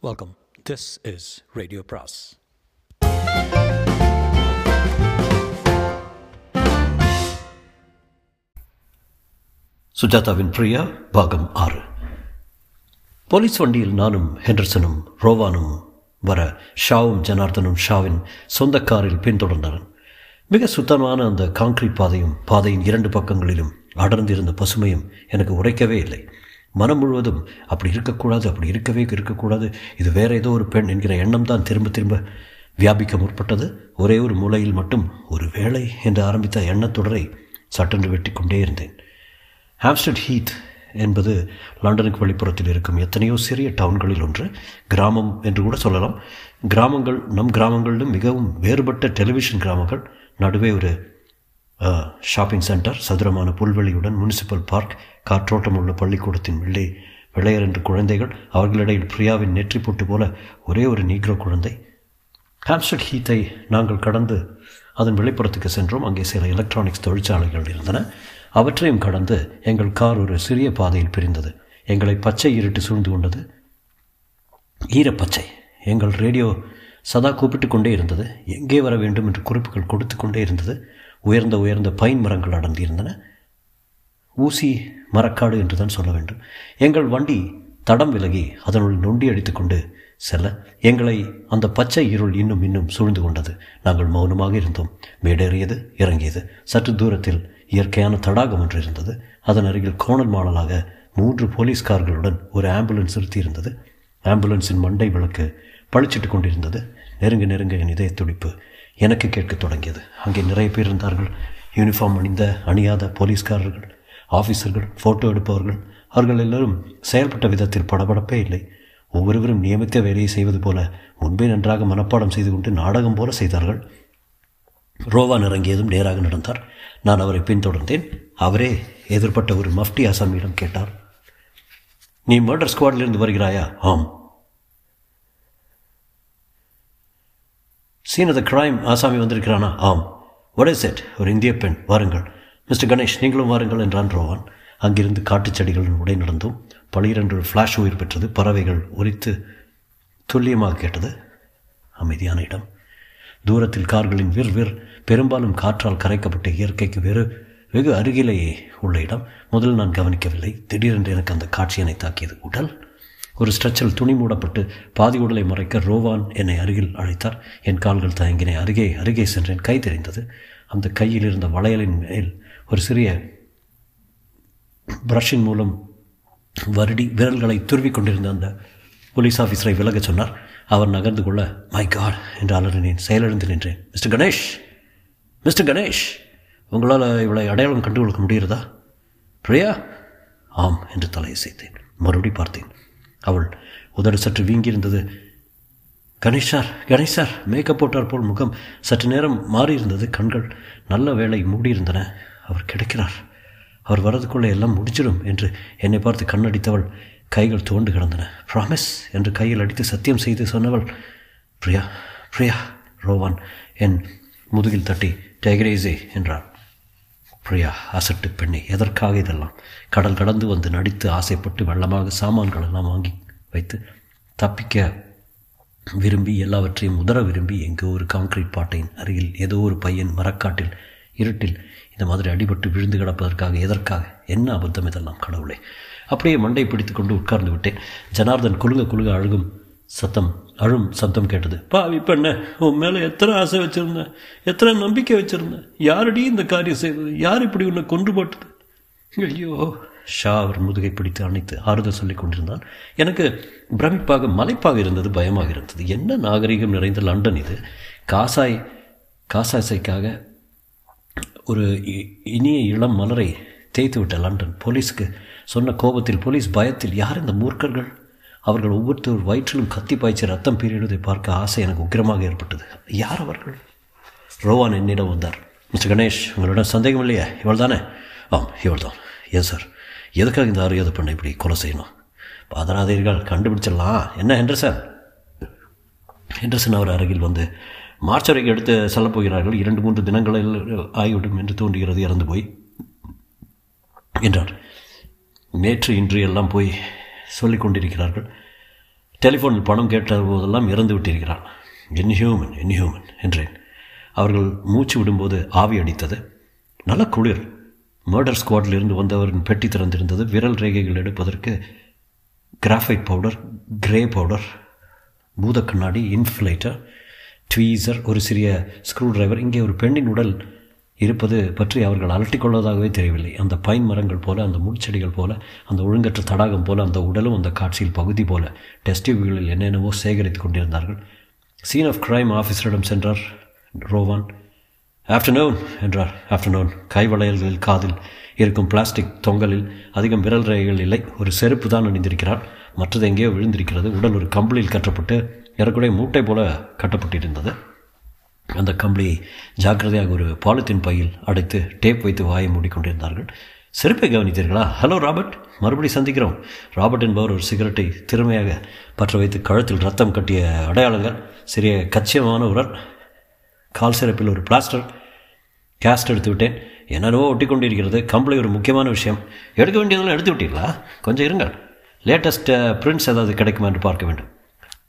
Welcome this is radio பிராஸ் சுஜாதாவின் பிரியா பாகம் ஆறு. போலீஸ் வண்டியில் நானும் ஹெண்டர்சனும் ரோவானும் வர ஷாவும் ஜனார்தனும் ஷாவின் சொந்த காரில் பின்தொடர்ந்தனர். மிக சுத்தமான அந்த காங்கிரீட் பாதையும் பாதையின் இரண்டு பக்கங்களிலும் அடர்ந்திருந்த பசுமையும் எனக்கு உரைக்கவே இல்லை. மனம் முழுவதும் அப்படி இருக்கக்கூடாது அப்படி இருக்கவே இருக்கக்கூடாது. இது வேற ஏதோ ஒரு பெண் என்கிற எண்ணம் தான் திரும்ப திரும்ப வியாபிக்க முற்பட்டது. ஒரே ஒரு மூலையில் மட்டும் ஒரு வேலை என்று ஆரம்பித்த எண்ணத்தொடரை சட்டென்று வெட்டி கொண்டே இருந்தேன். ஹாம்ஸ்டட் ஹீத் என்பது லண்டனுக்கு வெளிப்புறத்தில் இருக்கும் எத்தனையோ சிறிய டவுன்களில் ஒன்று. கிராமம் என்று கூட சொல்லலாம். கிராமங்கள் நம் கிராமங்களிலும் மிகவும் வேறுபட்ட டெலிவிஷன் கிராமங்கள். நடுவே ஒரு ஷாப்பிங் சென்டர் சதுரமான புல்வெளியுடன் முனிசிபல் பார்க் காற்றோட்டம் உள்ள பள்ளிக்கூடத்தின் உள்ளே. வெள்ளையர் என்று குழந்தைகள் அவர்களிடையில் பிரியாவின் நெற்றி போட்டு போல ஒரே ஒரு நீக்ரோ குழந்தை. ஹாம்ஸ்டட் ஹீத்தை நாங்கள் கடந்து அதன் வெளிப்புறத்துக்கு சென்றோம். அங்கே சில எலக்ட்ரானிக்ஸ் தொழிற்சாலைகள் இருந்தன. அவற்றையும் கடந்து எங்கள் கார் ஒரு சிறிய பாதையில் பிரிந்தது. எங்களை பச்சை இருட்டு சூழ்ந்து கொண்டது. ஈரப்பச்சை. எங்கள் ரேடியோ சதா கூப்பிட்டு கொண்டே இருந்தது. எங்கே வர வேண்டும் என்று குறிப்புகள் கொடுத்து கொண்டே இருந்தது. உயர்ந்த உயர்ந்த பைன் மரங்கள் அடர்ந்திருந்தன. ஊசி மரக்காடு என்றுதான் சொல்ல வேண்டும். எங்கள் வண்டி தடம் விலகி அதனுள் நொண்டி அடித்துக்கொண்டு செல்ல. எங்களை அந்த பச்சை இருள் இன்னும் இன்னும் சூழ்ந்து கொண்டது. நாங்கள் மௌனமாக இருந்தோம். மேடேறியது இறங்கியது. சற்று தூரத்தில் இயற்கையான தடாகம் ஒன்று இருந்தது. அதன் அருகில் கோணல் மாடலாக மூன்று போலீஸ்கார்களுடன் ஒரு ஆம்புலன்ஸ் நிறுத்தியிருந்தது. ஆம்புலன்ஸின் மண்டை விளக்கு பழிச்சிட்டு கொண்டிருந்தது. நெருங்க நெருங்க என் இதய துடிப்பு எனக்கு கேட்கத் தொடங்கியது. அங்கே நிறைய பேர் இருந்தார்கள். யூனிஃபார்ம் அணிந்த அணியாத போலீஸ்காரர்கள் ஆஃபீஸர்கள் ஃபோட்டோ எடுப்பவர்கள். அவர்கள் எல்லோரும் செயல்பட்ட விதத்தில் படபடப்பே இல்லை. ஒவ்வொருவரும் நியமித்த வேலையை செய்வது போல முன்பே நன்றாக மனப்பாடம் செய்து கொண்டு நாடகம் போல செய்தார்கள். ரோவான் இறங்கியதும் நேராக நடந்தார். நான் அவரை பின்தொடர்ந்தேன். அவரே எதிர்பட்ட ஒரு மஃப்டி ஆசாமியிடம் கேட்டார். நீ மர்டர் ஸ்குவாடிலிருந்து வருகிறாயா? ஆம். சீன் ஆஃப் த கிரைம் ஆசாமி வந்திருக்கிறானா? ஆம். வாட் இஸ் இட் ஒரு இந்திய பெண். வாருங்கள். மிஸ்டர் கணேஷ் நீங்களும் வாருங்கள் என்றான் ரோவான் அங்கிருந்து காட்டுச் செடிகளின் உடை நடந்தோம் பளிரென்று ஃப்ளாஷ் உயிர் பெற்றது பறவைகள் ஒலித்து துல்லியமாக கேட்டது அமைதியான இடம். தூரத்தில் கார்களின் விர் விர் பெரும்பாலும் காற்றால் கரைக்கப்பட்ட இயற்கைக்கு வெறு வெகு அருகிலேயே உள்ள இடம். முதல் நான் கவனிக்கவில்லை. திடீரென்று எனக்கு அந்த காட்சி என்னை தாக்கியது. உடல் ஒரு ஸ்ட்ரெச்சில் துணி மூடப்பட்டு பாதி உடலை மறைக்க ரோவான் என்னை அருகில் அழைத்தார். என் கால்கள் தயங்கின அருகே அருகே சென்றேன். கை தெரிந்தது. அந்த கையில் இருந்த வளையலின் மேல் ஒரு சிறிய ப்ரஷின் மூலம் வருடி விரல்களை துருவி கொண்டிருந்த அந்த போலீஸ் ஆஃபீஸரை விலகச் சொன்னார். அவர் நகர்ந்து கொள்ள மை காட் என்று அலறினேன். செயலிழந்து நின்றேன். மிஸ்டர் கணேஷ்! மிஸ்டர் கணேஷ்! உங்களால் இவளை அடையாளம் கண்டு கொடுக்க முடிகிறதா? பிரியா! ஆம் என்று தலையசைத்தேன். மறுபடி பார்த்தேன். அவள் உதடு சற்று வீங்கியிருந்தது. கணேஷார் கணேஷார் மேக்கப் போட்டார் போல் முகம். சற்று நேரம் மாறியிருந்தது. கண்கள் நல்ல வேலை மூடியிருந்தன. அவர் கிடைக்கிறார். அவர் வரதுக்குள்ளே எல்லாம் முடிச்சிடும் என்று என்னை பார்த்து கண்ணடித்தவள் கைகள் தோண்டு கிடந்தன. ப்ராமிஸ் என்று கையில் அடித்து சத்தியம் செய்து சொன்னவள் பிரியா பிரியா ரோவான் என் முதுகில் தட்டி டைகரேசே என்றாள். பிரியா அசட்டு பெண்ணை எதற்காக இதெல்லாம்? கடல் கடந்து வந்து நடித்து ஆசைப்பட்டு வெள்ளமாக சாமான்கள் எல்லாம் வாங்கி வைத்து தப்பிக்க விரும்பி எல்லாவற்றையும் உதற விரும்பி எங்கோ ஒரு கான்கிரீட் பாட்டையின் அருகில் ஏதோ ஒரு பையன் மரக்காட்டில் இருட்டில் இந்த மாதிரி அடிபட்டு விழுந்து கிடப்பதற்காக எதற்காக? என்ன அபத்தம் இதெல்லாம் கடவுளே? அப்படியே மண்டை பிடித்து கொண்டு உட்கார்ந்து விட்டேன். ஜனார்தன் குலுங்க குலுங்க அழுகும் சத்தம் அழும் சத்தம் கேட்டது. பாவி பெண்ண உன் மேலே எத்தனை ஆசை வச்சுருந்தேன் எத்தனை நம்பிக்கை வச்சுருந்தேன் யாரடி இந்த காரியம் செய்தது? யார் இப்படி உன்னை கொண்டு போட்டது? ஐயோ. ஷா அவர் முதுகை பிடித்து அணைத்து ஆறுதல் சொல்லிக் கொண்டிருந்தான். எனக்கு பிரமிப்பாக மலைப்பாக இருந்தது பயமாக இருந்தது. என்ன நாகரிகம் நிறைந்த லண்டன் இது? காசாய் காசாசைக்காக ஒரு இனிய இளம் மலரை தேய்த்து விட்ட லண்டன். போலீஸ்க்கு சொன்ன கோபத்தில் போலீஸ் பயத்தில் யார் இந்த மூர்க்கர்கள்? அவர்கள் ஒவ்வொருத்தர் வயிற்றிலும் கத்தி பாய்ச்சி ரத்தம் பீரிடுவதை பார்க்க ஆசை எனக்கு உக்கிரமாக ஏற்பட்டது. யார் அவர்கள்? ரோவான் என்னிடம் வந்தார். மிஸ்டர் கணேஷ் உங்களிடம் சந்தேகம் இல்லையா? இவள் தானே ஆம் இவள் தான் ஏன் சார்? எதுக்காக இந்த அறியாத பெண்ணை இப்படி கொலை செய்யணும்? பாதராதீர்கள் கண்டுபிடிச்சிடலாம். என்ன ஹெண்டர்சன்? ஹெண்டர்சன் அவர் அருகில் வந்து மார்ச்சரைக்கு எடுத்து செல்லப் போகிறார்கள். இரண்டு மூன்று தினங்களில் ஆகிவிடும் என்று தோன்றுகிறது. இறந்து போய் என்றார். நேற்று இன்று எல்லாம் போய் சொல்லிக் கொண்டிருக்கிறார்கள் டெலிஃபோனில் பணம் கேட்ட போதெல்லாம் இறந்து விட்டிருக்கிறான். இன்ஹியூமன் இன்ஹியூமன் என்றேன். அவர்கள் மூச்சு விடும்போது ஆவி அடித்தது. நல்ல குளிர். மர்டர் ஸ்குவாடில் இருந்து வந்தவரின் பெட்டி திறந்திருந்தது. விரல் ரேகைகள் எடுப்பதற்கு கிராஃபைட் பவுடர் கிரே பவுடர் பூத கண்ணாடி இன்ஃப்ளேட்டர் ட்வீசர் ஒரு சிறிய ஸ்க்ரூ டிரைவர் இங்கே ஒரு பெண்ணின் உடல் இருப்பது பற்றி அவர்கள் அலட்டிக்கொள்வதாகவே தெரியவில்லை. அந்த பைன் மரங்கள் போல அந்த முட்செடிகள் போல அந்த ஒழுங்கற்ற தடாகம் போல அந்த உடலும் அந்த காட்சியில் பகுதி போல டெஸ்டிவ்களில் என்னென்னவோ சேகரித்து கொண்டிருந்தார்கள். சீன் ஆஃப் கிரைம் ஆஃபீஸரிடம் சென்றார் ரோவான். ஆஃப்டர்நூன் என்றார். ஆஃப்டர்நூன் கைவளையல்களில் காதில் இருக்கும் பிளாஸ்டிக் தொங்கலில் அதிகம் விரல் ரேகைகள் இல்லை. ஒரு செருப்பு தான் அணிந்திருக்கிறார். மற்றது எங்கேயோ விழுந்திருக்கிறது. உடல் ஒரு கம்பளியில் கட்டப்பட்டு ஏறக்குறைய மூட்டை போல கட்டப்பட்டிருந்தது. அந்த கம்பளியை ஜாக்கிரதையாக ஒரு பாலித்தீன் பையில் அடைத்து டேப் வைத்து வாயை மூடிக்கொண்டிருந்தார்கள் செருப்பை கவனித்தீர்களா? ஹலோ ராபர்ட் மறுபடி சந்திக்கிறோம். ராபர்ட் என்பவர் ஒரு சிகரெட்டை திறமையாக பற்ற வைத்து கழுத்தில் ரத்தம் கட்டிய அடையாளங்கள். சிறிய கச்சியமான உரல். கால் சிறப்பில் ஒரு பிளாஸ்டர். கேஸ்ட் எடுத்து விட்டேன். என்னென்னவோ ஒட்டி கொண்டிருக்கிறது. கம்பளி ஒரு முக்கியமான விஷயம். எடுக்க வேண்டியதெல்லாம் எடுத்து விட்டீங்களா கொஞ்சம் இருங்கள். லேட்டஸ்ட் பிரிண்ட்ஸ் uh, ஏதாவது கிடைக்குமா என்று பார்க்க வேண்டும்.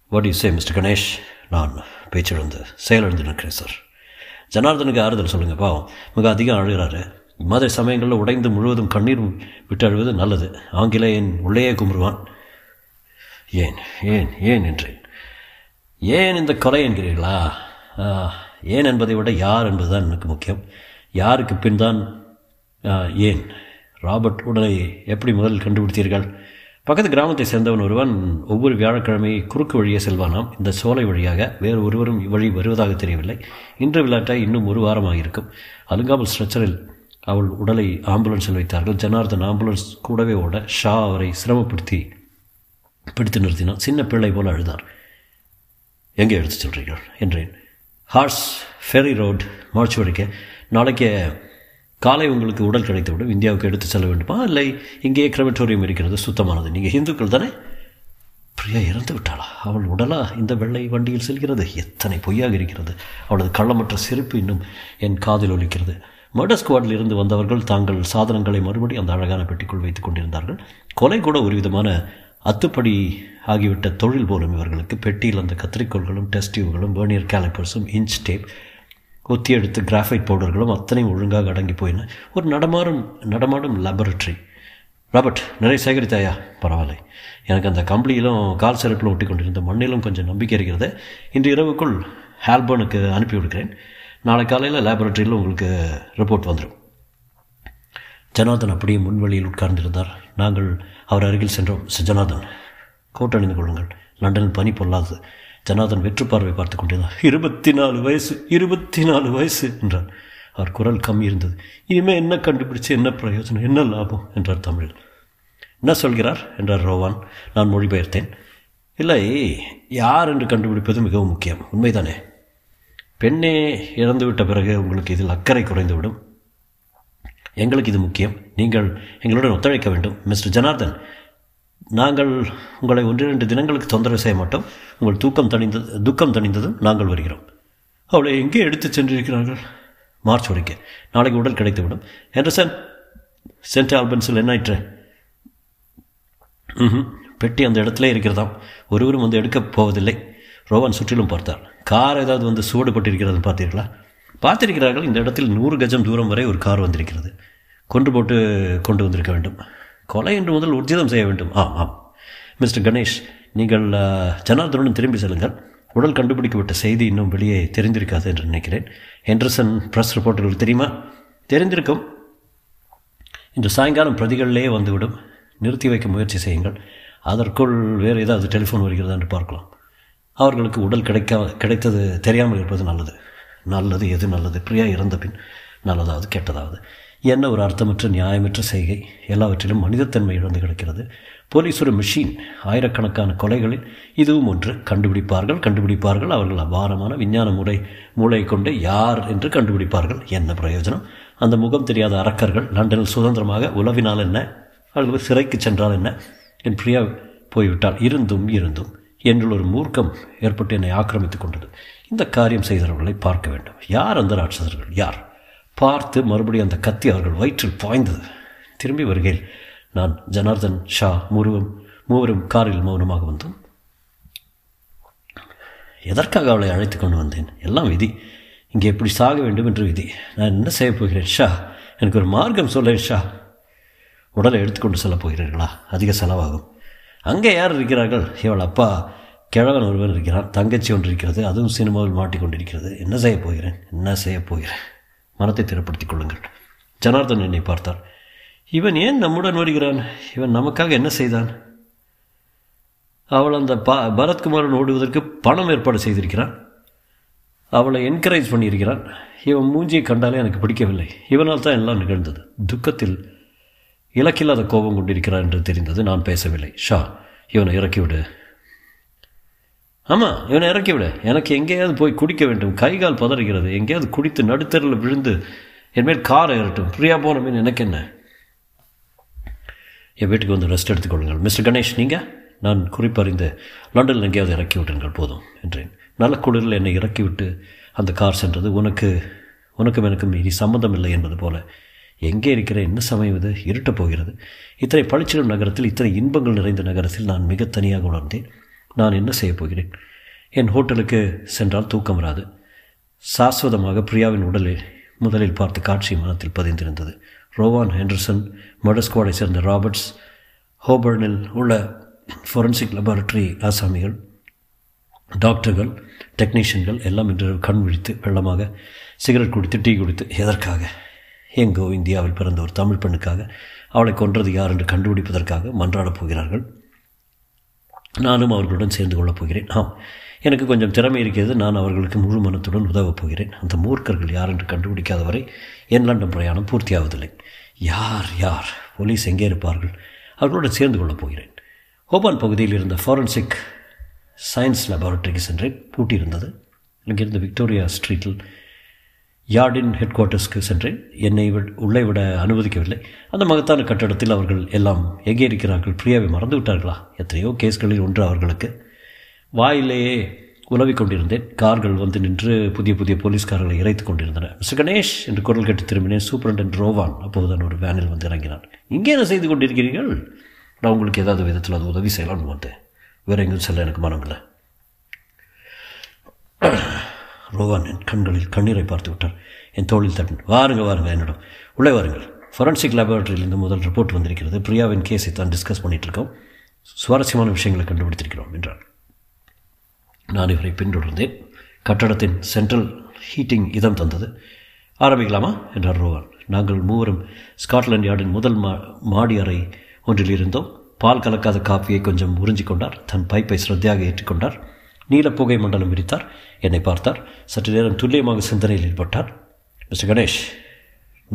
What you say mister Ganesh நான் பேச்சிழந்து செயலிழந்து நிற்கிறேன் சார். ஜனார்தனுக்கு ஆறுதல் சொல்லுங்கள் பாவம். மிக அதிகம் அழுகிறாரு. மாதிரி சமயங்களில் உடைந்து முழுவதும் கண்ணீர் விட்டு அழுவது நல்லது. ஆங்கிலேயன் உள்ளேயே கும்பிடுவான். ஏன் ஏன் ஏன் என்றேன். ஏன் இந்த கொலை என்கிறீர்களா? ஏன் என்பதை விட யார் என்பதுதான் எனக்கு முக்கியம். யாருக்கு பின் தான் ஏன்? ராபர்ட் உடலை எப்படி முதலில் கண்டுபிடித்தீர்கள்? பக்கத்து கிராமத்தை சேர்ந்தவன் ஒருவன் ஒவ்வொரு வியாழக்கிழமை குறுக்கு வழியே செல்வானாம். இந்த சோலை வழியாக வேறு ஒருவரும் இவ்வழி வருவதாக தெரியவில்லை. இன்று விளையாட்டாய் இன்னும் ஒரு வாரமாக இருக்கும் அலுங்காமல் ஸ்ட்ரெச்சரில் அவள் உடலை ஆம்புலன்ஸில் வைத்தார்கள். ஜனார்தன் ஆம்புலன்ஸ் கூடவே ஓட ஷா அவரை சிரமப்படுத்தி பிடித்து நிறுத்தினான். சின்ன பிள்ளை போல அழுதார். எங்கே எடுத்து சொல்கிறீர்கள் என்றேன். ஹார்ஸ் ஃபெரி ரோட் மார்ச்சுவரிக்கு நாளைக்கு காலை உங்களுக்கு உடல் கிடைத்துவிடும் இந்தியாவுக்கு எடுத்து செல்ல வேண்டுமா? இல்லை இங்கேயே கிரமட்டோரியம் இருக்கிறது சுத்தமானது. நீங்கள் இந்துக்கள் தானே? பிரியா இறந்து விட்டாளா? அவள் உடலா இந்த வெள்ளை வண்டியில் செல்கிறது? எத்தனை பொய்யாக இருக்கிறது. அவளது கள்ளமற்ற சிரிப்பு இன்னும் என் காதில் ஒலிக்கிறது. மர்டர் ஸ்குவாடில் இருந்து வந்தவர்கள் தாங்கள் சாதனங்களை மறுபடி அந்த அழகான பெட்டிக்குள் வைத்துக் கொண்டிருந்தார்கள். கொலை கூட ஒரு விதமான அத்துப்படி ஆகிவிட்ட தொழில் போலும் இவர்களுக்கு. பெட்டியில் அந்த கத்திரிக்கோள்களும் டெஸ்டிவ்களும் பேர்னியர் கேலிப்பர்ஸும் இன்ச் டேப் கொத்தி எடுத்து கிராஃபைட் பவுடர்களும் அத்தனையும் ஒழுங்காக அடங்கி போயின. ஒரு நடமாடும் நடமாடும் லேபரட்டரி ராபர்ட் நிறைய சேகரித்தாயா? பரவாயில்லை. எனக்கு அந்த கம்பளியிலும் கால் சிறப்பில் ஒட்டி கொண்டிருந்த மண்ணிலும் கொஞ்சம் நம்பிக்கை இருக்கிறது. இன்று இரவுக்குள் ஹால்பர்னுக்கு அனுப்பி விடுக்கிறேன் நாளை காலையில் லேபரட்டரியில் உங்களுக்கு ரிப்போர்ட் வந்துடும் ஜனார்தன் அப்படியே முன்வழியில் உட்கார்ந்திருந்தார். நாங்கள் அவர் அருகில் சென்றோம். ஜனார்தன் கோட் அணிந்து கொள்ளுங்கள். லண்டனில் பனி பொல்லாது. ஜனார்தன் வெற்றுப்பார்வை பார்த்து கொண்டிருந்தார் இருபத்தி நாலு வயசு இருபத்தி நாலு வயசு என்றார் அவர் குரல் கம்மி இருந்தது. இனிமேல் என்ன கண்டுபிடிச்சு என்ன பிரயோஜனம் என்ன லாபம் என்றார் தமிழில் என்ன சொல்கிறார் என்றார் ரோவான். நான் மொழிபெயர்த்தேன் இல்லை யார் என்று கண்டுபிடிப்பது மிகவும் முக்கியம். உண்மைதானே? பெண்ணே இறந்துவிட்ட பிறகு உங்களுக்கு இதில் அக்கறை குறைந்துவிடும். எங்களுக்கு இது முக்கியம். நீங்கள் எங்களுடன் ஒத்துழைக்க வேண்டும். மிஸ்டர் ஜனார்தன் நாங்கள் உங்களை ஒன்றிரண்டு தினங்களுக்கு தொந்தரவு செய்ய மாட்டோம். உங்கள் தூக்கம் தணிந்தது துக்கம் தணிந்ததும் நாங்கள் வருகிறோம். அவளை எங்கே எடுத்து சென்றிருக்கிறார்கள்? மார்ச் உடைக்க நாளைக்கு உடல் கிடைத்துவிடும். ஹெண்டர்சன் சென்ட் ஆல்பன்ஸில் என்ன ஆயிற்று? பெட்டி அந்த இடத்துல இருக்கிறதாம். ஒருவரும் வந்து எடுக்கப் போவதில்லை. ரோவான் சுற்றிலும் பார்த்தார். கார் ஏதாவது வந்து சூடுபட்டிருக்கிறது பார்த்தீர்களா? பார்த்திருக்கிறார்கள். இந்த இடத்தில் நூறு கஜம் தூரம் வரை ஒரு கார் வந்திருக்கிறது. கொண்டு போட்டு கொண்டு வந்திருக்க வேண்டும். கொலை என்று முதல் உர்ஜிதம் செய்ய வேண்டும். ஆம் ஆம். மிஸ்டர் கணேஷ் நீங்கள் ஜனார்தனுடன் திரும்பி செல்லுங்கள். உடல் கண்டுபிடிக்கப்பட்ட செய்தி இன்னும் வெளியே தெரிந்திருக்காது என்று நினைக்கிறேன். ஹெண்டர்சன் ப்ரெஸ் ரிப்போர்ட்டர்கள் தெரியுமா? தெரிந்திருக்கும். இன்று சாயங்காலம் பிரதிகளிலேயே வந்துவிடும். நிறுத்தி வைக்க முயற்சி செய்யுங்கள். அதற்குள் வேறு ஏதாவது டெலிஃபோன் வருகிறதா என்று பார்க்கலாம். அவர்களுக்கு உடல் கிடைக்க கிடைத்தது தெரியாமல் இருப்பது நல்லது. நல்லது எது நல்லது? பிரியா இறந்த பின். நல்லதாவது கெட்டதாவது. என்ன ஒரு அர்த்தமற்ற நியாயமற்ற செய்கை? எல்லாவற்றிலும் மனிதத்தன்மை இழந்து கிடக்கிறது. போலீஸ் ஒரு மிஷின் ஆயிரக்கணக்கான கொலைகளில் இதுவும் ஒன்று. கண்டுபிடிப்பார்கள் கண்டுபிடிப்பார்கள். அவர்கள் அபாரமான விஞ்ஞான முறை மூளை கொண்டு யார் என்று கண்டுபிடிப்பார்கள். என்ன பிரயோஜனம்? அந்த முகம் தெரியாத அரக்கர்கள் லண்டனில் சுதந்திரமாக உழவினால் என்ன? அல்லது சிறைக்கு சென்றால் என்ன? என் பிரியா போய்விட்டால் இருந்தும் இருந்தும். என்னுள் ஒரு மூர்க்கம் ஏற்பட்டு என்னை ஆக்கிரமித்துக் கொண்டது. இந்த காரியம் செய்தவர்களை பார்க்க வேண்டும். யார் அந்த ராட்சசர்கள்? யார்? பார்த்து மறுபடியும் அந்த கத்தி அவர்கள் வயிற்றில் பாய்ந்தது. திரும்பி வருகையில் நான் ஜனார்தன் ஷா முருவும் மூவரும் காரில் மௌனமாக வந்தோம். எதற்காக அவளை அழைத்து கொண்டு வந்தேன்? எல்லாம் விதி. இங்கே எப்படி சாக வேண்டும் என்று விதி. நான் என்ன செய்யப் போகிறேன் ஷா? எனக்கு ஒரு மார்க்கம் சொல்லேன் ஷா. உடலை எடுத்துக்கொண்டு செல்லப் போகிறீர்களா? அதிக செலவாகும். அங்கே யார் இருக்கிறார்கள்? இவள் அப்பா கிழவன் ஒருவன் இருக்கிறான். தங்கச்சி ஒன்று இருக்கிறது. அதுவும் சினிமாவில் மாட்டிக்கொண்டிருக்கிறது. என்ன செய்யப் போகிறேன்? என்ன செய்யப் போகிறேன்? மனத்தை திறப்படுத்திக் கொள்ளுங்கள். ஜனார்தன் என்னை பார்த்தார். இவன் ஏன் நம்முடன் வருகிறான்? இவன் நமக்காக என்ன செய்தான்? அவள் அந்த ப பரத்குமாரன் ஓடுவதற்கு பணம் ஏற்பாடு செய்திருக்கிறான். அவளை என்கரேஜ் பண்ணியிருக்கிறான். இவன் மூஞ்சியை கண்டாலே எனக்கு பிடிக்கவில்லை. இவனால் தான் எல்லாம் நிகழ்ந்தது. துக்கத்தில் இலக்கில்லாத கோபம் கொண்டிருக்கிறான் என்று தெரிந்தது. நான் பேசவில்லை. ஷா இவனை இறக்கிவிடு. ஆமாம் இவனை இறக்கிவிடு எனக்கு எங்கேயாவது போய் குடிக்க வேண்டும். கை கால் பதறுகிறது. எங்கேயாவது குடித்து நடுத்தரில் விழுந்து என்மேல் காரை ஏறட்டும். ஃப்ரீயாக போன மீன் எனக்கு என்ன? என் வீட்டுக்கு வந்து ரெஸ்ட் எடுத்துக்கொள்ளுங்கள் மிஸ்டர் கணேஷ் நீங்கள் நான் குறிப்பறிந்து லண்டனில் எங்கேயாவது இறக்கி விட்டுங்கள் போதும் என்றேன். நல்ல குளிரில் என்னை இறக்கிவிட்டு அந்த கார் சென்றது உனக்கு உனக்கும் எனக்கும் இனி சம்மந்தம் இல்லை என்பது போல. எங்கே இருக்கிற என்ன சமயம் இது? இருட்டப் போகிறது. இத்தனை பளிச்சிடும் நகரத்தில் இத்தனை இன்பங்கள் நிறைந்த நகரத்தில் நான் மிக தனியாக உணர்ந்தேன். நான் என்ன செய்யப் போகிறேன்? என் ஹோட்டலுக்கு சென்றால் தூக்கம் வராது. சாஸ்வதமாக பிரியாவின் உடலில் முதலில் பார்த்த காட்சி மனத்தில் பதிந்திருந்தது. ரோவான் ஹெண்டர்சன் மர்டர் ஸ்குவாடை சேர்ந்த ராபர்ட்ஸ் ஹோபர்னில் உள்ள ஃபொரன்சிக் லெபார்டரி ஆசாமிகள் டாக்டர்கள் டெக்னீஷியன்கள் எல்லாம் இன்று கண் விழித்து வெள்ளமாக சிகரெட் குடித்து டீ குடித்து எதற்காக? எங்கோ இந்தியாவில் பிறந்த ஒரு தமிழ் பெண்ணுக்காக அவளை கொன்றது யார் என்று கண்டுபிடிப்பதற்காக மன்றாடப் போகிறார்கள். நானும் அவர்களுடன் சேர்ந்து கொள்ளப் போகிறேன். ஆம் எனக்கு கொஞ்சம் திறமை இருக்கிறது. நான் அவர்களுக்கு முழு மனத்துடன் உதவப் போகிறேன். அந்த மூர்க்கர்கள் யார் என்று கண்டுபிடிக்காத வரை என் லண்டன் பிரயாணம் பூர்த்தியாவதில்லை. யார் யார்? போலீஸ் எங்கே இருப்பார்கள்? அவர்களுடன் சேர்ந்து கொள்ளப் போகிறேன். ஹோபான் பகுதியில் இருந்த ஃபாரன்சிக் சயின்ஸ் லெபார்ட்டரிக்கு சென்றேன். பூட்டியிருந்தது அங்கிருந்து விக்டோரியா ஸ்ட்ரீட்டில் யார்டின் ஹெட் குவார்ட்டர்ஸ்க்கு சென்றேன். என்னை விட உள்ளே விட அனுமதிக்கவில்லை. அந்த மகத்தான கட்டடத்தில் அவர்கள் எல்லாம் எங்கே இருக்கிறார்கள் பிரியாவை மறந்து விட்டார்களா எத்தனையோ கேஸ்களில் ஒன்று அவர்களுக்கு. வாயிலேயே உலவிக் கொண்டிருந்தேன். கார்கள் வந்து நின்று புதிய புதிய போலீஸ்காரர்களை இறைத்து கொண்டிருந்தன. மிஸ்டர் கணேஷ் என்று குரல் கேட்டு திரும்பினேன். சூப்பரண்ட் ரோவான் அப்போதுதான் ஒரு வேனில் வந்து இறங்கினான். இங்கே என்ன செய்து கொண்டிருக்கிறீர்கள்? நான் உங்களுக்கு ஏதாவது விதத்தில் அது உதவி செய்யலாம்னு வந்தேன். வேறு எங்கேயும் செல்ல எனக்கு மனம் இல்லை. ரோவான் என் கண்களில் கண்ணீரை பார்த்து விட்டார். என் தோளில் தட்டன் வாருங்க வாருங்க என்னிடம். உள்ளே வாருங்கள். ஃபொரன்சிக் லேபரட்டரியிலிருந்து முதல் ரிப்போர்ட் வந்திருக்கிறது. பிரியாவின் கேஸை தான் டிஸ்கஸ் பண்ணிட்டு இருக்கோம் சுவாரஸ்யமான விஷயங்களை கண்டுபிடித்திருக்கிறோம் என்றார். நான் இவரை பின்தொடர்ந்தேன். கட்டடத்தின் சென்ட்ரல் ஹீட்டிங் இதம் தந்தது. ஆரம்பிக்கலாமா? என்றார் ரோவான். நாங்கள் மூவரும் ஸ்காட்லாண்ட் யார்டின் முதல் மா மாடி அறை ஒன்றில் இருந்தோம். பால் கலக்காத காப்பியை கொஞ்சம் உறிஞ்சிக் கொண்டார். தன் பைப்பை ஸ்ரத்தையாக ஏற்றிக்கொண்டார் நீல புகை மண்டலம் விரித்தார். என்னை பார்த்தார். சற்று நேரம் துல்லியமாக சிந்தனையில் ஈடுபட்டார் மிஸ்டர் கணேஷ்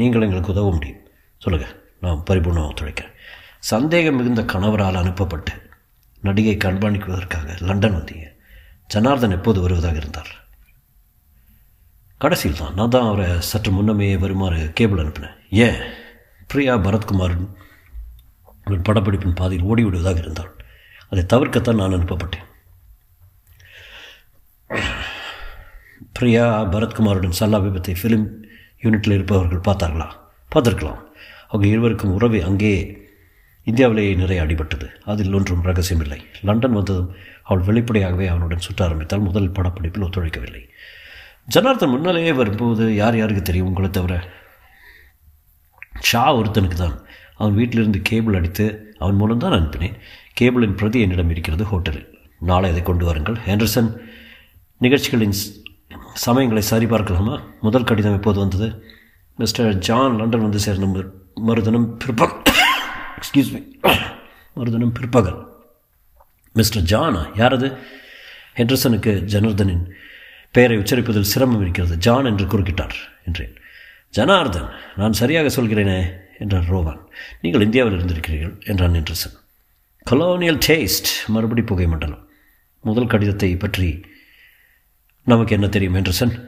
நீங்கள் எங்களுக்கு உதவ முடியும். சொல்லுங்கள் நான் பரிபூர்ணமாக ஒத்துழைக்கிறேன். சந்தேகம் மிகுந்த கணவரால் அனுப்பப்பட்டு நடிகை கண்காணிக்குவதற்காக லண்டன் வந்தீங்க. ஜனார்தன் எப்போது வருவதாக இருந்தார்? கடைசியில் தான் நான் தான் அவரை சற்று முன்னமே வருமாறு கேபிள் அனுப்பினேன். ஏன்? பிரியா பரத்குமாரின் படப்பிடிப்பின் பாதையில் ஓடிவிடுவதாக இருந்தாள் அதை தவிர்க்கத்தான் நான் அனுப்பப்பட்டேன். பிரியா பரத்குமாருடன் சல்லா விபத்தை ஃபிலிம் யூனிட்டில் இருப்பவர்கள் பார்த்தார்களா? பார்த்துருக்கலாம். அவங்க இருவருக்கும் உறவு அங்கே இந்தியாவிலேயே நிறைய அடிபட்டது. அதில் ஒன்றும் ரகசியமில்லை. லண்டன் வந்ததும் அவள் வெளிப்படையாகவே அவனுடன் சுற்ற ஆரம்பித்தால் முதல் படப்பிடிப்பில் ஒத்துழைக்கவில்லை. ஜனார்தன் முன்னாலேயே வரும்போது யார் யாருக்கு தெரியும் உங்களை தவிர? ஷா ஒருத்தனுக்கு தான். அவன் வீட்டிலிருந்து கேபிள் அடித்து அவன் மூலம் தான் அனுப்பினேன். கேபிளின் பிரதி என்னிடம் இருக்கிறது ஹோட்டலில். நாளை அதை கொண்டு வாருங்கள். ஹேண்டர்சன் நிகழ்ச்சிகளின் சமயங்களை சரிபார்க்கலாமா? முதல் கடிதம் எப்போது வந்தது? மிஸ்டர் ஜான் லண்டன் வந்து சேர்ந்த மறுதினம் பிற்பகல் எக்ஸ்கியூஸ் மீ மறுதினம் பிற்பகல். மிஸ்டர் ஜானா யாரது? ஹெண்டர்சனுக்கு ஜனார்தனின் பெயரை உச்சரிப்பதில் சிரமம் இருக்கிறது. ஜான் என்று குறுக்கிட்டார் என்றேன். ஜனார்தன் நான் சரியாக சொல்கிறேனே என்றார் ரோவான். நீங்கள் இந்தியாவில் இருந்திருக்கிறீர்கள் என்றான் ஹெண்டர்சன். கொலோனியல் டேஸ்ட் மறுபடி புகை மண்டலம். முதல் கடிதத்தை பற்றி நமக்கு என்ன தெரியும் ஹெண்டர்சன்?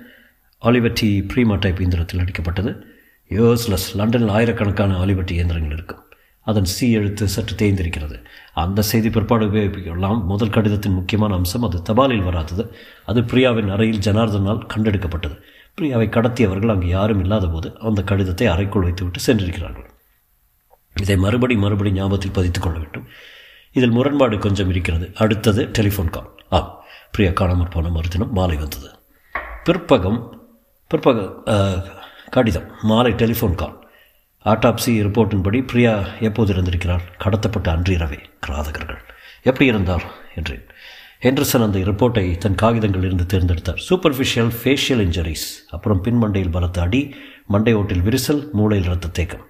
ஆலிவட்டி ப்ரீமா டைப் இயந்திரத்தில் அடிக்கப்பட்டது. யூஸ்லெஸ் லண்டனில் ஆயிரக்கணக்கான ஆலிவட்டி இயந்திரங்கள் இருக்கும். அதன் சி எழுத்து சற்று தேய்ந்திருக்கிறது. அந்த செய்தி பிற்பாடு உபயோகிக்கலாம். முதல் கடிதத்தின் முக்கியமான அம்சம் அது தபாலில் வராதது. அது பிரியாவின் அறையில் ஜனார்தனால் கண்டெடுக்கப்பட்டது. பிரியாவை கடத்தியவர்கள் அங்கு யாரும் இல்லாத போது அந்த கடிதத்தை அறைக்குள் வைத்துவிட்டு சென்றிருக்கிறார்கள். இதை மறுபடி மறுபடி ஞாபகத்தில் பதித்துக் கொள்ள வேண்டும். இதில் முரண்பாடு கொஞ்சம் இருக்கிறது. அடுத்தது டெலிஃபோன் கால் பிரியா காணாமற் போன மறுதினம் மாலை வந்தது. பிற்பகம் பிற்பக கடிதம் மாலை டெலிஃபோன் கால் ஆட்டாப்சி ரிப்போர்ட்டின்படி பிரியா எப்போது இருந்திருக்கிறார் கடத்தப்பட்ட அன்றிரவே கிராதகர்கள். எப்படி இருந்தார்? என்றேன். ஹெண்டர்சன் அந்த ரிப்போர்ட்டை தன் காகிதங்களில் இருந்து தேர்ந்தெடுத்தார். சூப்பர்ஃபிஷியல் ஃபேஷியல் இன்ஜரிஸ் அப்புறம் பின்மண்டையில் பலத்த அடி மண்டை ஓட்டில் விரிசல் மூளையில் இரத்த தேக்கம்.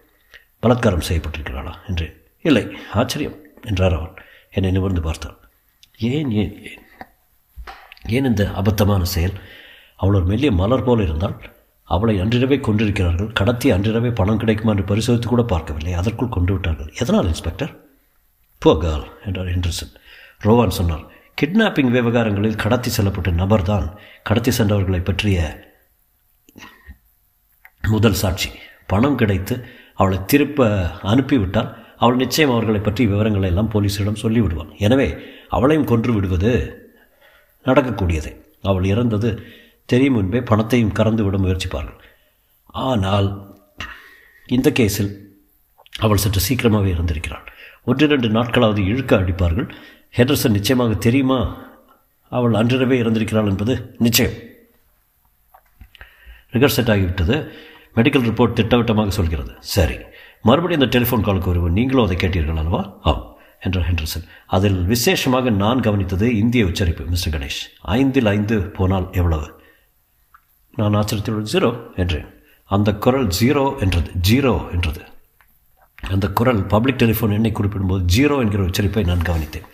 பலாத்காரம் செய்யப்பட்டிருக்கிறாளா? என்றேன். இல்லை ஆச்சரியம் என்றார் அவர் என்னை நிமிர்ந்து பார்த்தார் ஏன் ஏன் ஏன்? ஏன் இந்த அபத்தமான செயல்? அவள் ஒரு மெல்லிய மலர் போல இருந்தால் அவளை அன்றிரவே கொண்டிருக்கிறார்கள் கடத்தி அன்றிரவே பணம் கிடைக்குமா என்று பரிசோதித்து கூட பார்க்கவில்லை. அதற்குள் கொண்டு விட்டார்கள். எதனால் இன்ஸ்பெக்டர்? போ கேர்ள் என்றார் ஹெண்டர்சன். ரோவான் சொன்னார் கிட்னாப்பிங் விவகாரங்களில் கடத்தி செல்லப்பட்ட நபர்தான் கடத்தி சென்றவர்களை பற்றிய முதல் சாட்சி. பணம் கிடைத்து அவளை திருப்ப அனுப்பிவிட்டால் அவள் நிச்சயம் அவர்களை பற்றி விவரங்களை எல்லாம் போலீஸிடம் சொல்லிவிடுவாள். எனவே அவளையும் கொன்று விடுவது நடக்கக்கூடியது. அவள் இறந்தது தெரியும் முன்பே பணத்தையும் கறந்து விட முயற்சிப்பார்கள். ஆனால் இந்த கேஸில் அவள் சற்று சீக்கிரமாகவே இருந்திருக்கிறாள் ஒன்றிரண்டு நாட்களாவது இழுக்க அடிப்பார்கள். ஹெட்ரசன் நிச்சயமாக தெரியுமா? அவள் அன்றிரவே இறந்திருக்கிறாள் என்பது நிச்சயம். ரிகர் செட் ஆகிவிட்டது. மெடிக்கல் ரிப்போர்ட் திட்டவட்டமாக சொல்கிறது. சரி. மறுபடியும் இந்த டெலிஃபோன் காலுக்கு வருவோம். நீங்களும் அதை கேட்டீர்கள் அல்லவா? ஆம். என்றார் ஹெண்டர்சன். அதில் விசேஷமாக நான் கவனித்தது இந்திய உச்சரிப்பு மிஸ்டர் கணேஷ். ஐந்தில் ஐந்து போனால் எவ்வளவு? நான் ஆச்சரியத்துடன் ஜீரோ என்றேன். அந்த குரல் ஜீரோ என்றது ஜீரோ என்றது. அந்த குரல் பப்ளிக் டெலிஃபோன் எண்ணை குறிப்பிடும்போது ஜீரோ என்கிற உச்சரிப்பை நான் கவனித்தேன்.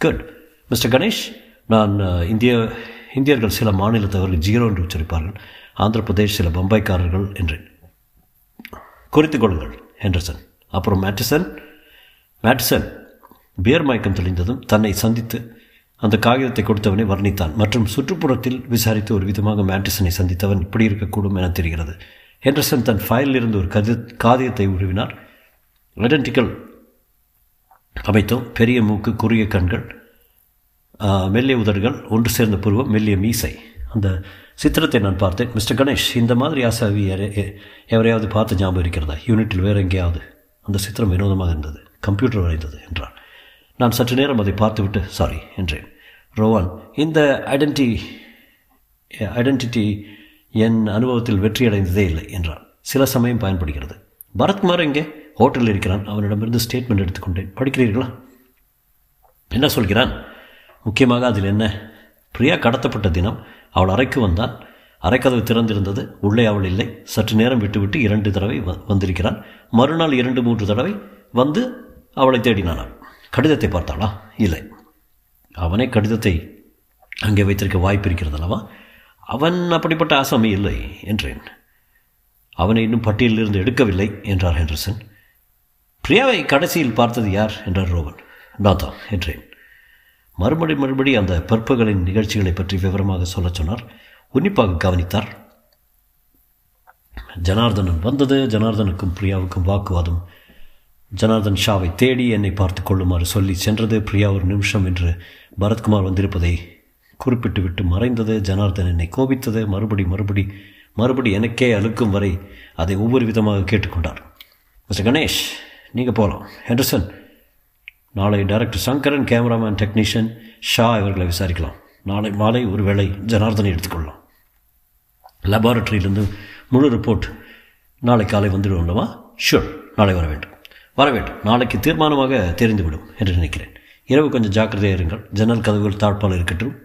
குட் மிஸ்டர் கணேஷ் நான் இந்திய இந்தியர்கள் சில மாநிலத்தவர்கள் ஜீரோ என்று உச்சரிப்பார்கள். ஆந்திர பிரதேஷ் சில பம்பாய்க்காரர்கள் என்றேன். குறித்துக் கொள்ளுங்கள் ஹெண்டர்சன். அப்புறம் மேட்டிசன் மேட்டிசன் பியர் மயக்கம் தெளிந்ததும் தன்னை சந்தித்து அந்த காகிதத்தை கொடுத்தவனை வர்ணித்தான் மற்றும் சுற்றுப்புறத்தில் விசாரித்து ஒரு விதமாக மேட்டிசனை சந்தித்தவன் இப்படி இருக்கக்கூடும் என தெரிகிறது. ஹெண்டர்சன் தன் ஃபைலில் இருந்து ஒரு கதி காகிதத்தை உருவினார். ஐடென்டிக்கல் அமைத்தோம். பெரிய மூக்கு குறுகிய கண்கள் மெல்லிய உதடுகள் ஒன்று சேர்ந்த புருவம் மெல்லிய மீசை. அந்த சித்திரத்தை நான் பார்த்தேன். மிஸ்டர் கணேஷ் இந்த மாதிரி ஆசாவி யாரே- எவரையாவது பார்த்து ஞாபகம் இருக்கிறதா? யூனிட்டில் வேறு எங்கேயாவது. அந்த சித்திரம் வினோதமாக இருந்தது. கம்ப்யூட்டர் வரைந்தது என்றார் நான் சற்று நேரம் அதை பார்த்துவிட்டு சாரி என்றேன். ரோவான் இந்த ஐடென்டி ஐடென்டிட்டி என் அனுபவத்தில் வெற்றியடைந்ததே இல்லை என்றார் சில சமயம் பயன்படுகிறது. பரத்குமார் எங்கே? ஹோட்டலில் இருக்கிறான். அவனிடமிருந்து ஸ்டேட்மெண்ட் எடுத்துக்கொண்டேன் படிக்கிறீர்களா? என்ன சொல்கிறான்? முக்கியமாக அதில் என்ன? பிரியா கடத்தப்பட்ட தினம் அவள் அறைக்கு வந்தான். அறைக்கதவு திறந்திருந்தது. உள்ளே அவள் இல்லை. சற்று நேரம் விட்டுவிட்டு இரண்டு தடவை வ- வந்திருக்கிறான். மறுநாள் இரண்டு மூன்று தடவை வந்து அவளை தேடினானான் கடிதத்தை பார்த்தாளா? இல்லை. அவனே கடிதத்தை அங்கே வைத்திருக்க வாய்ப்பு இருக்கிறது அல்லவா அவன் அப்படிப்பட்ட ஆசாமி இல்லை என்றேன். அவனை இன்னும் பட்டியலிலிருந்து எடுக்கவில்லை என்றார் ஹெண்டர்சன். பிரியாவை கடைசியில் பார்த்தது யார்? என்றார் ரோவன். நான் தான் என்றேன். மறுபடி மறுபடி அந்த பற்புகளின் நிகழ்ச்சிகளை பற்றி விவரமாக சொல்லச் சொன்னார். உன்னிப்பாக கவனித்தார். ஜனார்தனன் வந்தது ஜனார்தனுக்கும் பிரியாவுக்கும் வாக்குவாதம் ஜனார்தன் ஷாவை தேடி என்னை பார்த்து கொள்ளுமாறு சொல்லி சென்றது பிரியா ஒரு நிமிஷம் என்று பரத்குமார் வந்திருப்பதை குறிப்பிட்டு விட்டு மறைந்தது ஜனார்தன் என்னை கோபித்தது. மறுபடி மறுபடி மறுபடி எனக்கே அழுக்கும் வரை அதை ஒவ்வொரு விதமாக கேட்டுக்கொண்டார். மிஸ்டர் கணேஷ் நீங்கள் போகலாம் ஹெண்டர்சன் நாளை director Sankaran cameraman technician Shah இவர்களை விசாரிக்கலாம். நாளை மாலை ஒரு வேளை ஜனார்தனை எடுத்துக்கொள்ளலாம். லெபார்டரியிலிருந்து முழு ரிப்போர்ட் நாளை காலை வந்துடுவோம்லவா அல்லவா? ஷூர் நாளை வர வேண்டும். வர வேண்டும் நாளைக்கு தீர்மானமாக தெரிந்துவிடும் என்று நினைக்கிறேன். இரவு கொஞ்சம் ஜாக்கிரதையாக இருங்கள். ஜன்னல் கதவுகள் தாழ்பால் இருக்கட்டும்.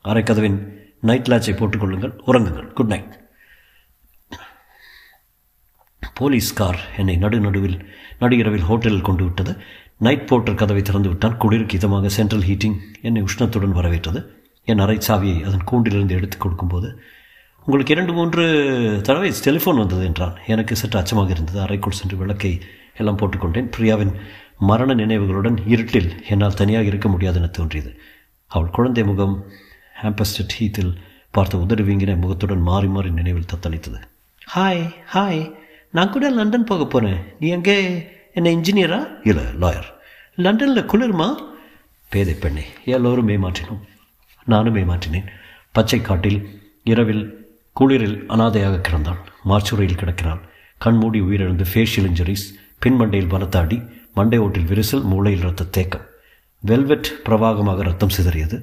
அரை கதவின் நைட் லாட்சை போட்டுக்கொள்ளுங்கள். உறங்குங்கள். குட் நைட் போலீஸ் கார் என்னை நடு நடுவில் நடுகிரவில் ஹோட்டலில் கொண்டு விட்டது. நைட் போர்ட்டர் கதவை திறந்து விட்டான். குளிருக்கு இதமாக சென்ட்ரல் ஹீட்டிங் என்னை உஷ்ணத்துடன் வரவேற்றது. என் அறை சாவியை அதன் கூண்டிலிருந்து எடுத்துக் கொடுக்கும்போது உங்களுக்கு இரண்டு மூன்று தடவை டெலிஃபோன் வந்தது என்றான். எனக்கு சற்று அச்சமாக இருந்தது. அறைக்குள் சென்று விளக்கை எல்லாம் போட்டுக்கொண்டேன். பிரியாவின் மரண நினைவுகளுடன் இருட்டில் என்னால் தனியாக இருக்க முடியாது என தோன்றியது. அவள் குழந்தை முகம் ஹாம்பஸ்டட் ஹீத்தில் பார்த்த உதடு வீங்கின முகத்துடன் மாறி மாறி நினைவில் தத்தளித்தது. ஹாய் ஹாய் நான் கூட லண்டன் போக போகிறேன் நீ எங்கே என்ன இன்ஜினியரா? இல்லை லாயர். லண்டனில் குளிருமா? பேதை பெண்ணே எல்லோரும் ஏமாற்றினோம். நானும் ஏமாற்றினேன். பச்சை காட்டில் இரவில் குளிரில் அனாதையாக கிடந்தாள். மார்ச்சுரையில் கிடக்கிறாள். கண்மூடி உயிரிழந்து ஃபேஷியல் இன்ஜுரிஸ் பின்மண்டையில் பலத்த அடி மண்டை ஓட்டில் விரிசல் மூளையில் இரத்த தேக்கம். வெல்வெட் பிரவாகமாக ரத்தம் சிதறியது.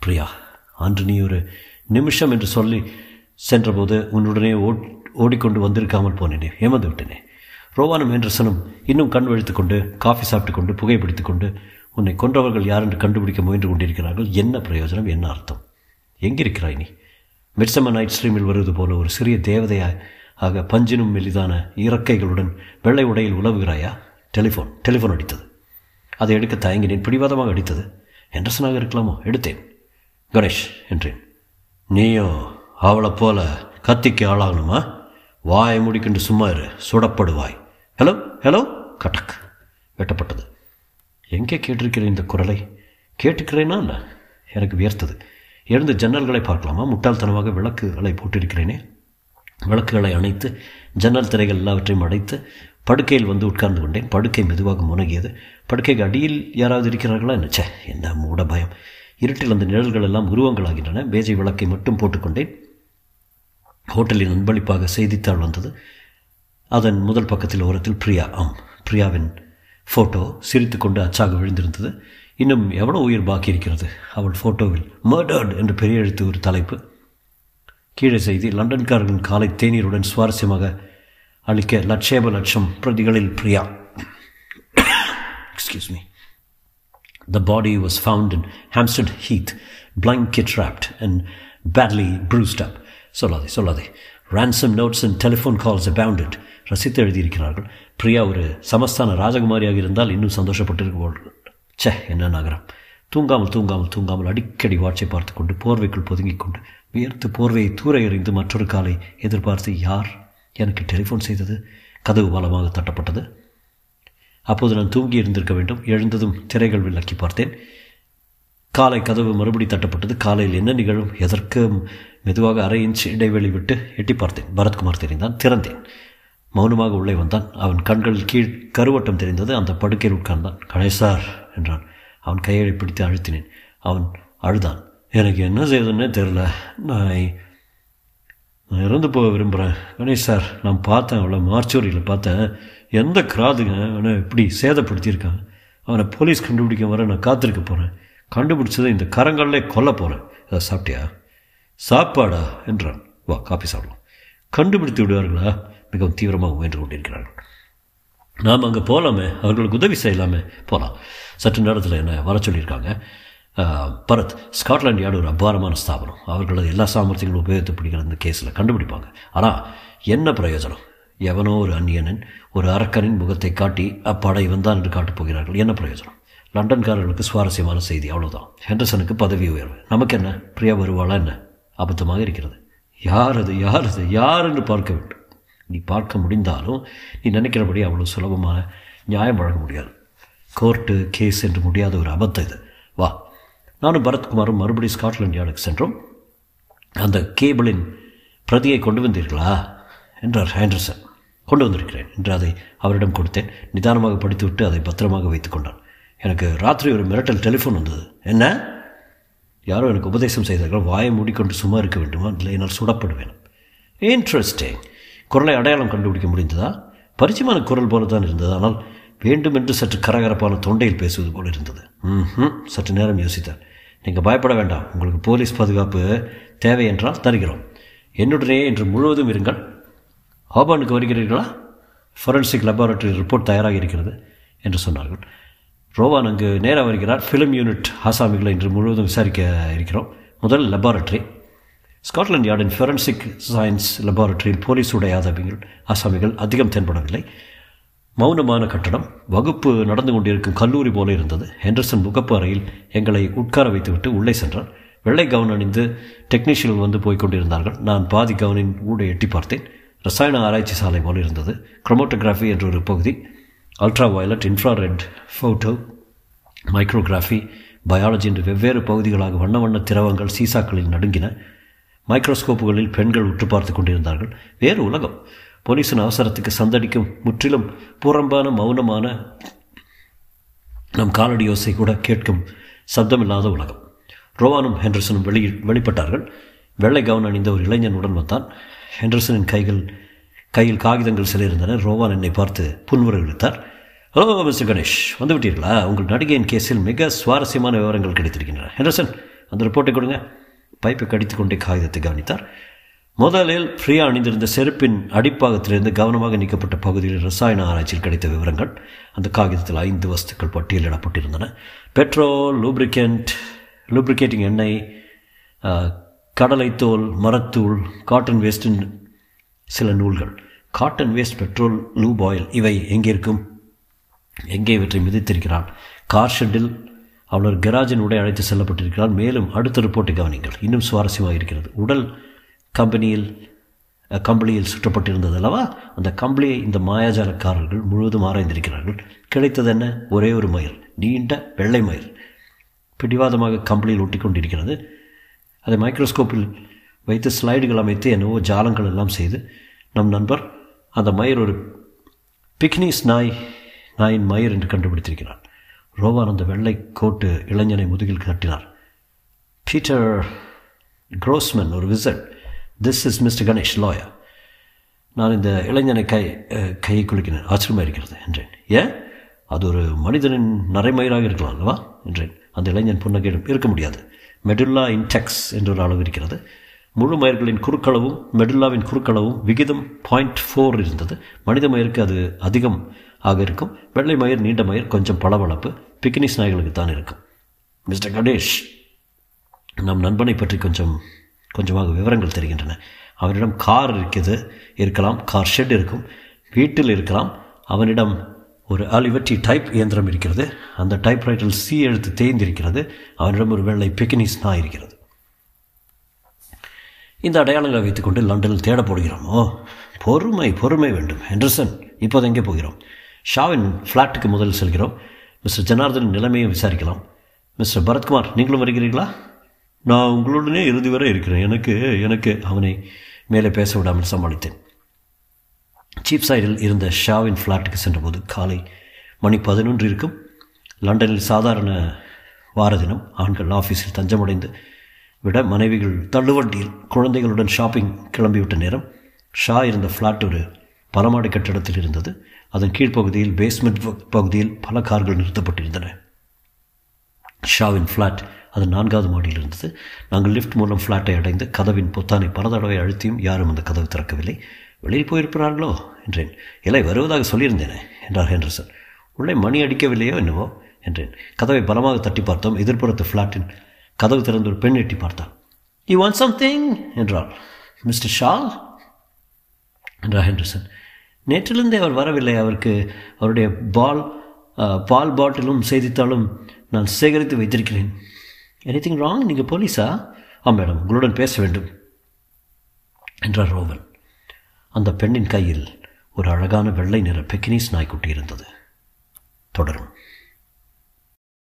பிரியா அன்று நீ ஒரு நிமிஷம் என்று சொல்லி சென்றபோது உன்னுடனே ஓட் ஓடிக்கொண்டு வந்திருக்காமல் போனேனே ஏமாந்து விட்டேனே ரோவானும் ஹெண்டர்சனும் இன்னும் கண் விழித்துக் கொண்டு காஃபி சாப்பிட்டு கொண்டு புகைப்பிடித்து கொண்டு உன்னை கொன்றவர்கள் யார் என்று கண்டுபிடிக்க முயன்று கொண்டிருக்கிறார்கள் என்ன பிரயோஜனம் என்ன அர்த்தம்? எங்கிருக்கிறாய் நீ? மிட்சம நைட் ஸ்ட்ரீமில் வருவது போல ஒரு சிறிய தேவதையாய் ஆக பஞ்சினும் மெலிதான இறக்கைகளுடன் வெள்ளை உடையில் உலவுகிறாயா? டெலிஃபோன் டெலிஃபோன் அடித்தது. அதை எடுக்க தயங்கினேன். பிடிவாதமாக அடித்தது. ஹெண்டர்சனாக இருக்கலாமோ? எடுத்தேன். கணேஷ் என்றேன். நீயோ அவளை போல கத்திக்கு ஆளாகணுமா? வாயை முடிக்கின்ற சும்மா இரு. சுடப்படுவாய். Hello hello? கட்டக். வெட்டப்பட்டது. எங்கே கேட்டிருக்கிறேன் இந்த குரலை? கேட்டுக்கிறேனா இல்லை எனக்கு வியர்த்தது. எழுந்து ஜன்னல்களை பார்க்கலாமா? முட்டாள்தனமாக விளக்குகளை போட்டிருக்கிறேனே? விளக்குகளை அணைத்து ஜன்னல் திரைகள் எல்லாவற்றையும் அடைத்து படுக்கையில் வந்து உட்கார்ந்து கொண்டேன். படுக்கை மெதுவாக முனகியது. படுக்கைக்கு அடியில் யாராவது இருக்கிறார்களா? என்னச்சே என்ன மூட பயம். இருட்டில் அந்த நிழல்கள் எல்லாம் உருவங்களாகின்றன. பேஜை விளக்கை மட்டும் போட்டுக்கொண்டேன். ஹோட்டலின் அன்பளிப்பாக செய்தித்தாள் வந்தது. அதன் முதல் பக்கத்தில் ஓரத்தில் பிரியா. ஆம் பிரியாவின் ஃபோட்டோ சிரித்துக்கொண்டு அச்சாக விழுந்திருந்தது. இன்னும் எவ்வளோ உயிர் பாக்கி இருக்கிறது அவள் ஃபோட்டோவில் மர்டர்ட் என்று பெரிய எழுத்து ஒரு தலைப்பு. கீழே செய்தி லண்டன்காரர்களின் காலை தேநீருடன் சுவாரஸ்யமாக அளிக்க லட்சேப லட்சம் பிரதிகளில் Priya. Excuse me The body was found in Hampstead Heath, blanket wrapped and badly bruised up. சொல்லாதே சொல்லாதே ransom notes and telephone calls abounded. ரசித்து எழுதியிருக்கிறார்கள். பிரியா ஒரு சமஸ்தான ராஜகுமாரியாக இருந்தால் இன்னும் சந்தோஷப்பட்டிருக்கிறார்கள் சே ச்சே என்ன நகரம். தூங்காமல் தூங்காமல் தூங்காமல் அடிக்கடி வாட்சை பார்த்து கொண்டு போர்வைக்குள் பொதுங்கிக் கொண்டு வியர்த்து போர்வையை தூர எறிந்து மற்றொரு காலை எதிர்பார்த்து யார் எனக்கு டெலிஃபோன் செய்தது? கதவு பலமாக தட்டப்பட்டது. அப்போது நான் தூங்கி இருந்திருக்க வேண்டும். எழுந்ததும் திரைகள் விளக்கி பார்த்தேன். காலை கதவு மறுபடி தட்டப்பட்டது. காலையில் என்ன நிகழும்? எதற்கும் மெதுவாக அரை இன்ச் இடைவெளி விட்டு எட்டி பார்த்தேன். பரத்குமார் தெரிந்தான். திறந்தேன். மௌனமாக உள்ளே வந்தான். அவன் கண்களில் கீழ் கருவட்டம் தெரிந்தது. அந்த படுக்கையில் உட்கார்ந்தான். கணேசார் என்றான். அவன் கையை பிடித்து அழுத்தினேன். அவன் அழுதான். எனக்கு என்ன செய்யுதுன்னே தெரில நான் நான் இறந்து போக விரும்புகிறேன் கணேஷ் சார் நான் பார்த்தேன் அவளை மார்ச்சோரியில் பார்த்தேன். எந்த கிராதுங்க அவனை இப்படி சேதப்படுத்தியிருக்கான்? அவனை போலீஸ் கண்டுபிடிக்க வர நான் காத்திருக்க போகிறேன் கண்டுபிடிச்சதை இந்த கரங்கள்லே கொல்ல போகிறேன் அதை சாப்பிட்டியா? சாப்பாடா? என்றான். வா காப்பி சாப்பிடலாம். கண்டுபிடித்து விடுவார்களா? மிகவும் தீவிரமாக முயன்று கொண்டிருக்கிறார்கள். நாம் அங்கே போகலாமே அவர்களுக்கு உதவி செய்யலாமே. போகலாம் சற்று நேரத்தில் என்ன வர சொல்லியிருக்காங்க. பரத் ஸ்காட்லாண்ட் யார்டு ஒரு அபாரமான ஸ்தாபனம்? அவர்களது எல்லா சாமர்த்தியங்களும் உபயோகித்து பிடிக்கிற இந்த கேஸில். கண்டுபிடிப்பாங்க. ஆனால் என்ன பிரயோஜனம்? எவனோ ஒரு அந்நியனன் ஒரு அரக்கனின் முகத்தை காட்டி அப்படை வந்தான் என்று காட்டப் போகிறார்கள். என்ன பிரயோஜனம்? லண்டன்காரர்களுக்கு சுவாரஸ்யமான செய்தி அவ்வளோதான் ஹெண்டர்சனுக்கு பதவி உயர்வு. நமக்கு என்ன பிரியா வருவாளா என்ன? அபத்தமாக இருக்கிறது. யார் அது? யார் அது? யார் என்று பார்க்க வேண்டும். நீ பார்க்க முடிந்தாலும் நீ நினைக்கிறபடி அவ்வளோ சுலபமான நியாயம் வழங்க முடியாது. கோர்ட்டு கேஸ் என்று முடியாத ஒரு அபத்தம் இது. வா நானும் பரத்குமாரும் மறுபடியும் ஸ்காட்லாண்ட் யார்டுக்கு சென்றோம். அந்த கேபிளின் பிரதியை கொண்டு வந்தீர்களா? என்றார் ஹேண்டர்சன் கொண்டு வந்திருக்கிறேன் என்று அதை அவரிடம் கொடுத்தேன். நிதானமாக படித்துவிட்டு அதை பத்திரமாக வைத்து கொண்டான். எனக்கு ராத்திரி ஒரு மிரட்டல் டெலிஃபோன் வந்தது. என்ன? யாரோ எனக்கு உபதேசம் செய்தார்கள். வாயை மூடிக்கொண்டு சும்மா இருக்க வேண்டுமா? இல்லை என்னால் சுடப்படுவேன். இன்ட்ரெஸ்டிங் குரலை அடையாளம் கண்டுபிடிக்க முடிந்ததா? பரிச்சயமான குரல் போல தான் இருந்தது. ஆனால் வேண்டுமென்று சற்று கரகரப்பான தொண்டையில் பேசுவது போல இருந்தது. ம் சற்று நேரம் யோசித்தார். நீங்கள் பயப்பட வேண்டாம். உங்களுக்கு போலீஸ் பாதுகாப்பு தேவை என்றால் தருகிறோம். என்னுடனே இன்று முழுவதும் இருங்கள். ஹோபானுக்கு வருகிறீர்களா? ஃபொரன்சிக் லெபார்டரி ரிப்போர்ட் தயாராக இருக்கிறது என்று சொன்னார்கள். ரோவான் அங்கு நேராக வருகிறார். ஃபிலிம் யூனிட் ஆசாமிகளை இன்று முழுவதும் விசாரிக்க இருக்கிறோம். முதல் லெபார்டரி ஸ்காட்லாண்ட் யார்டின் ஃபொரன்சிக் சயின்ஸ் லெபார்டரியில் போலீஸ் உடைய ஆதாமிகள் ஆசாமிகள் அதிகம் தென்படவில்லை. மௌனமான கட்டடம் வகுப்பு நடந்து கொண்டிருக்கும் கல்லூரி போல இருந்தது. ஹெண்டர்சன் முகப்பு அறையில் எங்களை உட்கார வைத்துவிட்டு உள்ளே சென்றார் வெள்ளை கவுன் அணிந்து டெக்னீஷியன் வந்து போய்க் கொண்டிருந்தார்கள். நான் பாதி கவுனின் ஊடை எட்டி பார்த்தேன். ரசாயன ஆராய்ச்சி சாலை போல இருந்தது. குரோமோட்டோகிராஃபி என்ற ஒரு பகுதி. Ultra violet infrared photo மைக்ரோகிராஃபி biology என்று வெவ்வேறு பகுதிகளாக வண்ண வண்ண திரவங்கள் சீசாக்களில் நடுங்கின. மைக்ரோஸ்கோப்புகளில் பெண்கள் உற்று பார்த்து கொண்டிருந்தார்கள். வேறு உலகம். போலீஸின் அவசரத்துக்கு சந்தடிக்கும் முற்றிலும் புறம்பான மௌனமான நம் காலடி யோசை கூட கேட்கும் சப்தமில்லாத உலகம். ரோவானும் ஹெண்டர்சனும் வெளி வெளிப்பட்டார்கள். வெள்ளை கவுன் அணிந்த ஒரு இளைஞனுடன் வந்தான். ஹெண்டர்சனின் கைகள் கையில் காகிதங்கள் சில இருந்தன ரோவான் என்னை பார்த்து புன்முறை இழுத்தார். ஹலோ மிஸ்டர் கணேஷ் வந்துவிட்டீர்களா? உங்கள் நடிகையின் கேஸில் மிக சுவாரஸ்யமான விவரங்கள் கிடைத்திருக்கின்றன. ஹெண்டர்சன் அந்த ரிப்போர்ட்டை கொடுங்க. பைப்பை கடித்து கொண்டே காகிதத்தை கவனித்தார். முதலில் ஃப்ரீயா அணிந்திருந்த செருப்பின் அடிப்பாகத்திலிருந்து கவனமாக நீக்கப்பட்ட பகுதியில் ரசாயன ஆராய்ச்சியில் கிடைத்த விவரங்கள் அந்த காகிதத்தில் ஐந்து வஸ்துக்கள் பட்டியலிடப்பட்டிருந்தன. பெட்ரோல் லூப்ரிகேண்ட் லூப்ரிகேட்டிங் எண்ணெய் கடலைத்தோல் மரத்தூள் காட்டன் வேஸ்டின் சில நூல்கள். Cotton waste petrol lube oil இவை எங்கே இருக்கும்? எங்கே இவற்றை மிதித்திருக்கிறான் கார் ஷெட்டில் அவள் கராஜின் உடை அழைத்து செல்லப்பட்டிருக்கிறார். மேலும் அடுத்த ரிப்போர்ட்டை கவனிங்கள். இன்னும் சுவாரஸ்யமாக இருக்கிறது உடல் கம்பெனியில் கம்பளியில் சுற்றப்பட்டிருந்தது அல்லவா அந்த கம்பளியை இந்த மாயாஜாலக்காரர்கள் முழுவதும் ஆராய்ந்திருக்கிறார்கள். கிடைத்தது என்ன? ஒரே ஒரு மயில் நீண்ட வெள்ளை மயில். பிடிவாதமாக கம்பளியில் ஒட்டி கொண்டிருக்கிறது. அதை மைக்ரோஸ்கோப்பில் வைத்து ஸ்லைடுகள் அமைத்து என்னவோ ஜாலங்கள் எல்லாம் செய்து நம் நண்பர் அந்த மயிர் ஒரு பிக்னிஸ் நாய் நாயின் மயிர் என்று கண்டுபிடித்திருக்கிறார். ரோவான் அந்த வெள்ளை கோட்டு இளைஞனை முதுகில் கட்டினார் பீட்டர் க்ரோஸ்மன் ஒரு விசட் this is mister Ganesh lawyer நான் இந்த இளைஞனை கை கையை குலுக்கினேன். ஆச்சரியமாக இருக்கிறது என்றேன். ஏன்? அது ஒரு மனிதனின் நரைமயிராக இருக்கலாம் அல்லவா? என்றேன். அந்த இளைஞன் புன்னகையிடம் இருக்க முடியாது. மெடுல்லா இன்டெக்ஸ் என்ற ஒரு அளவு இருக்கிறது. முழு மயர்களின் குறுக்களவும் மெடுல்லாவின் குறுக்களவும் விகிதம் பாயிண்ட் ஃபோர் இருந்தது. மனித மயிருக்கு அது அதிகம் ஆக இருக்கும். வெள்ளை மயிர் நீண்ட மயிர் கொஞ்சம் பளபளப்பு. பிக்னிஸ் நாய்களுக்கு தான் இருக்கும். மிஸ்டர் கணேஷ் நம் நண்பனை பற்றி கொஞ்சம் கொஞ்சமாக விவரங்கள் தெரிகின்றன. அவனிடம் கார் இருக்குது இருக்கலாம் கார் ஷெட் இருக்கும் வீட்டில் இருக்கலாம். அவனிடம் ஒரு அலிவட்டி டைப் இயந்திரம் இருக்கிறது. அந்த டைப் ரைட்டில் சி எழுத்து தேய்ந்திருக்கிறது. அவனிடம் ஒரு வெள்ளை பிக்னிஸ் நாய் இருக்கிறது. இந்த அடையாளங்களை வைத்துக்கொண்டு லண்டனில் தேட பொறுமை பொறுமை வேண்டும். ஹெண்டர்சன் இப்போது எங்கே போகிறோம்? ஷாவின் ஃப்ளாட்டுக்கு முதல் செல்கிறோம். மிஸ்டர் ஜனார்தன் நிலைமையை விசாரிக்கலாம். மிஸ்டர் பரத்குமார் நீங்களும் வருகிறீர்களா? நான் உங்களுடனே இறுதி வரை இருக்கிறேன். எனக்கு எனக்கு அவனை மேலே பேச விடாமல் சமாளித்தேன். சீப் சைடில் இருந்த ஷாவின் ஃப்ளாட்டுக்கு சென்றபோது காலை மணி பதினொன்று இருக்கும். லண்டனில் சாதாரண வார தினம். ஆண்கள் ஆஃபீஸில் தஞ்சமடைந்து விட மனைவிகள் தள்ளுவண்டியில் குழந்தைகளுடன் ஷாப்பிங் கிளம்பிவிட்ட நேரம் ஷா இருந்த ஃப்ளாட் ஒரு பலமாடி கட்டிடத்தில் இருந்தது. அதன் கீழ்ப்பகுதியில் பேஸ்மெண்ட் பகுதியில் பல கார்கள் நிறுத்தப்பட்டிருந்தன. ஷாவின் ஃப்ளாட் அது நான்காவது மாடியில் இருந்தது. நாங்கள் லிஃப்ட் மூலம் ஃப்ளாட்டை அடைந்து கதவின் பொத்தானை பல தடவை அழுத்தியும் யாரும் அந்த கதவு திறக்கவில்லை. வெளியில் போயிருக்கிறார்களோ என்றேன். இல்லை வருவதாக சொல்லியிருந்தேனே? என்றார் ஹெண்டர்சன். உள்ளே மணி அடிக்கவில்லையோ என்னவோ? என்றேன். கதவை பலமாக தட்டி பார்த்தோம். எதிர்ப்புறத்து ஃப்ளாட்டின் கதவு திறந்து ஒரு பெண் எட்டி பார்த்தாள். யூ வாண்ட் சம்திங் என்றாள். மிஸ்டர் ஷா என்றார் ஹெண்டர்சன். நேற்றிலிருந்தே அவர் வரவில்லை. அவருக்கு அவருடைய பால் பால் பாட்டிலும் செய்தித்தாளும் நான் சேகரித்து வைத்திருக்கிறேன். எனிதிங் ராங் நீங்கள் போலீஸா ஆ மேடம் உங்களுடன் பேச வேண்டும். என்றார் ரோவன் அந்த பெண்ணின் கையில் ஒரு அழகான வெள்ளை நிற பெக்கினீஸ் நாய்க்குட்டி இருந்தது. தொடரும்.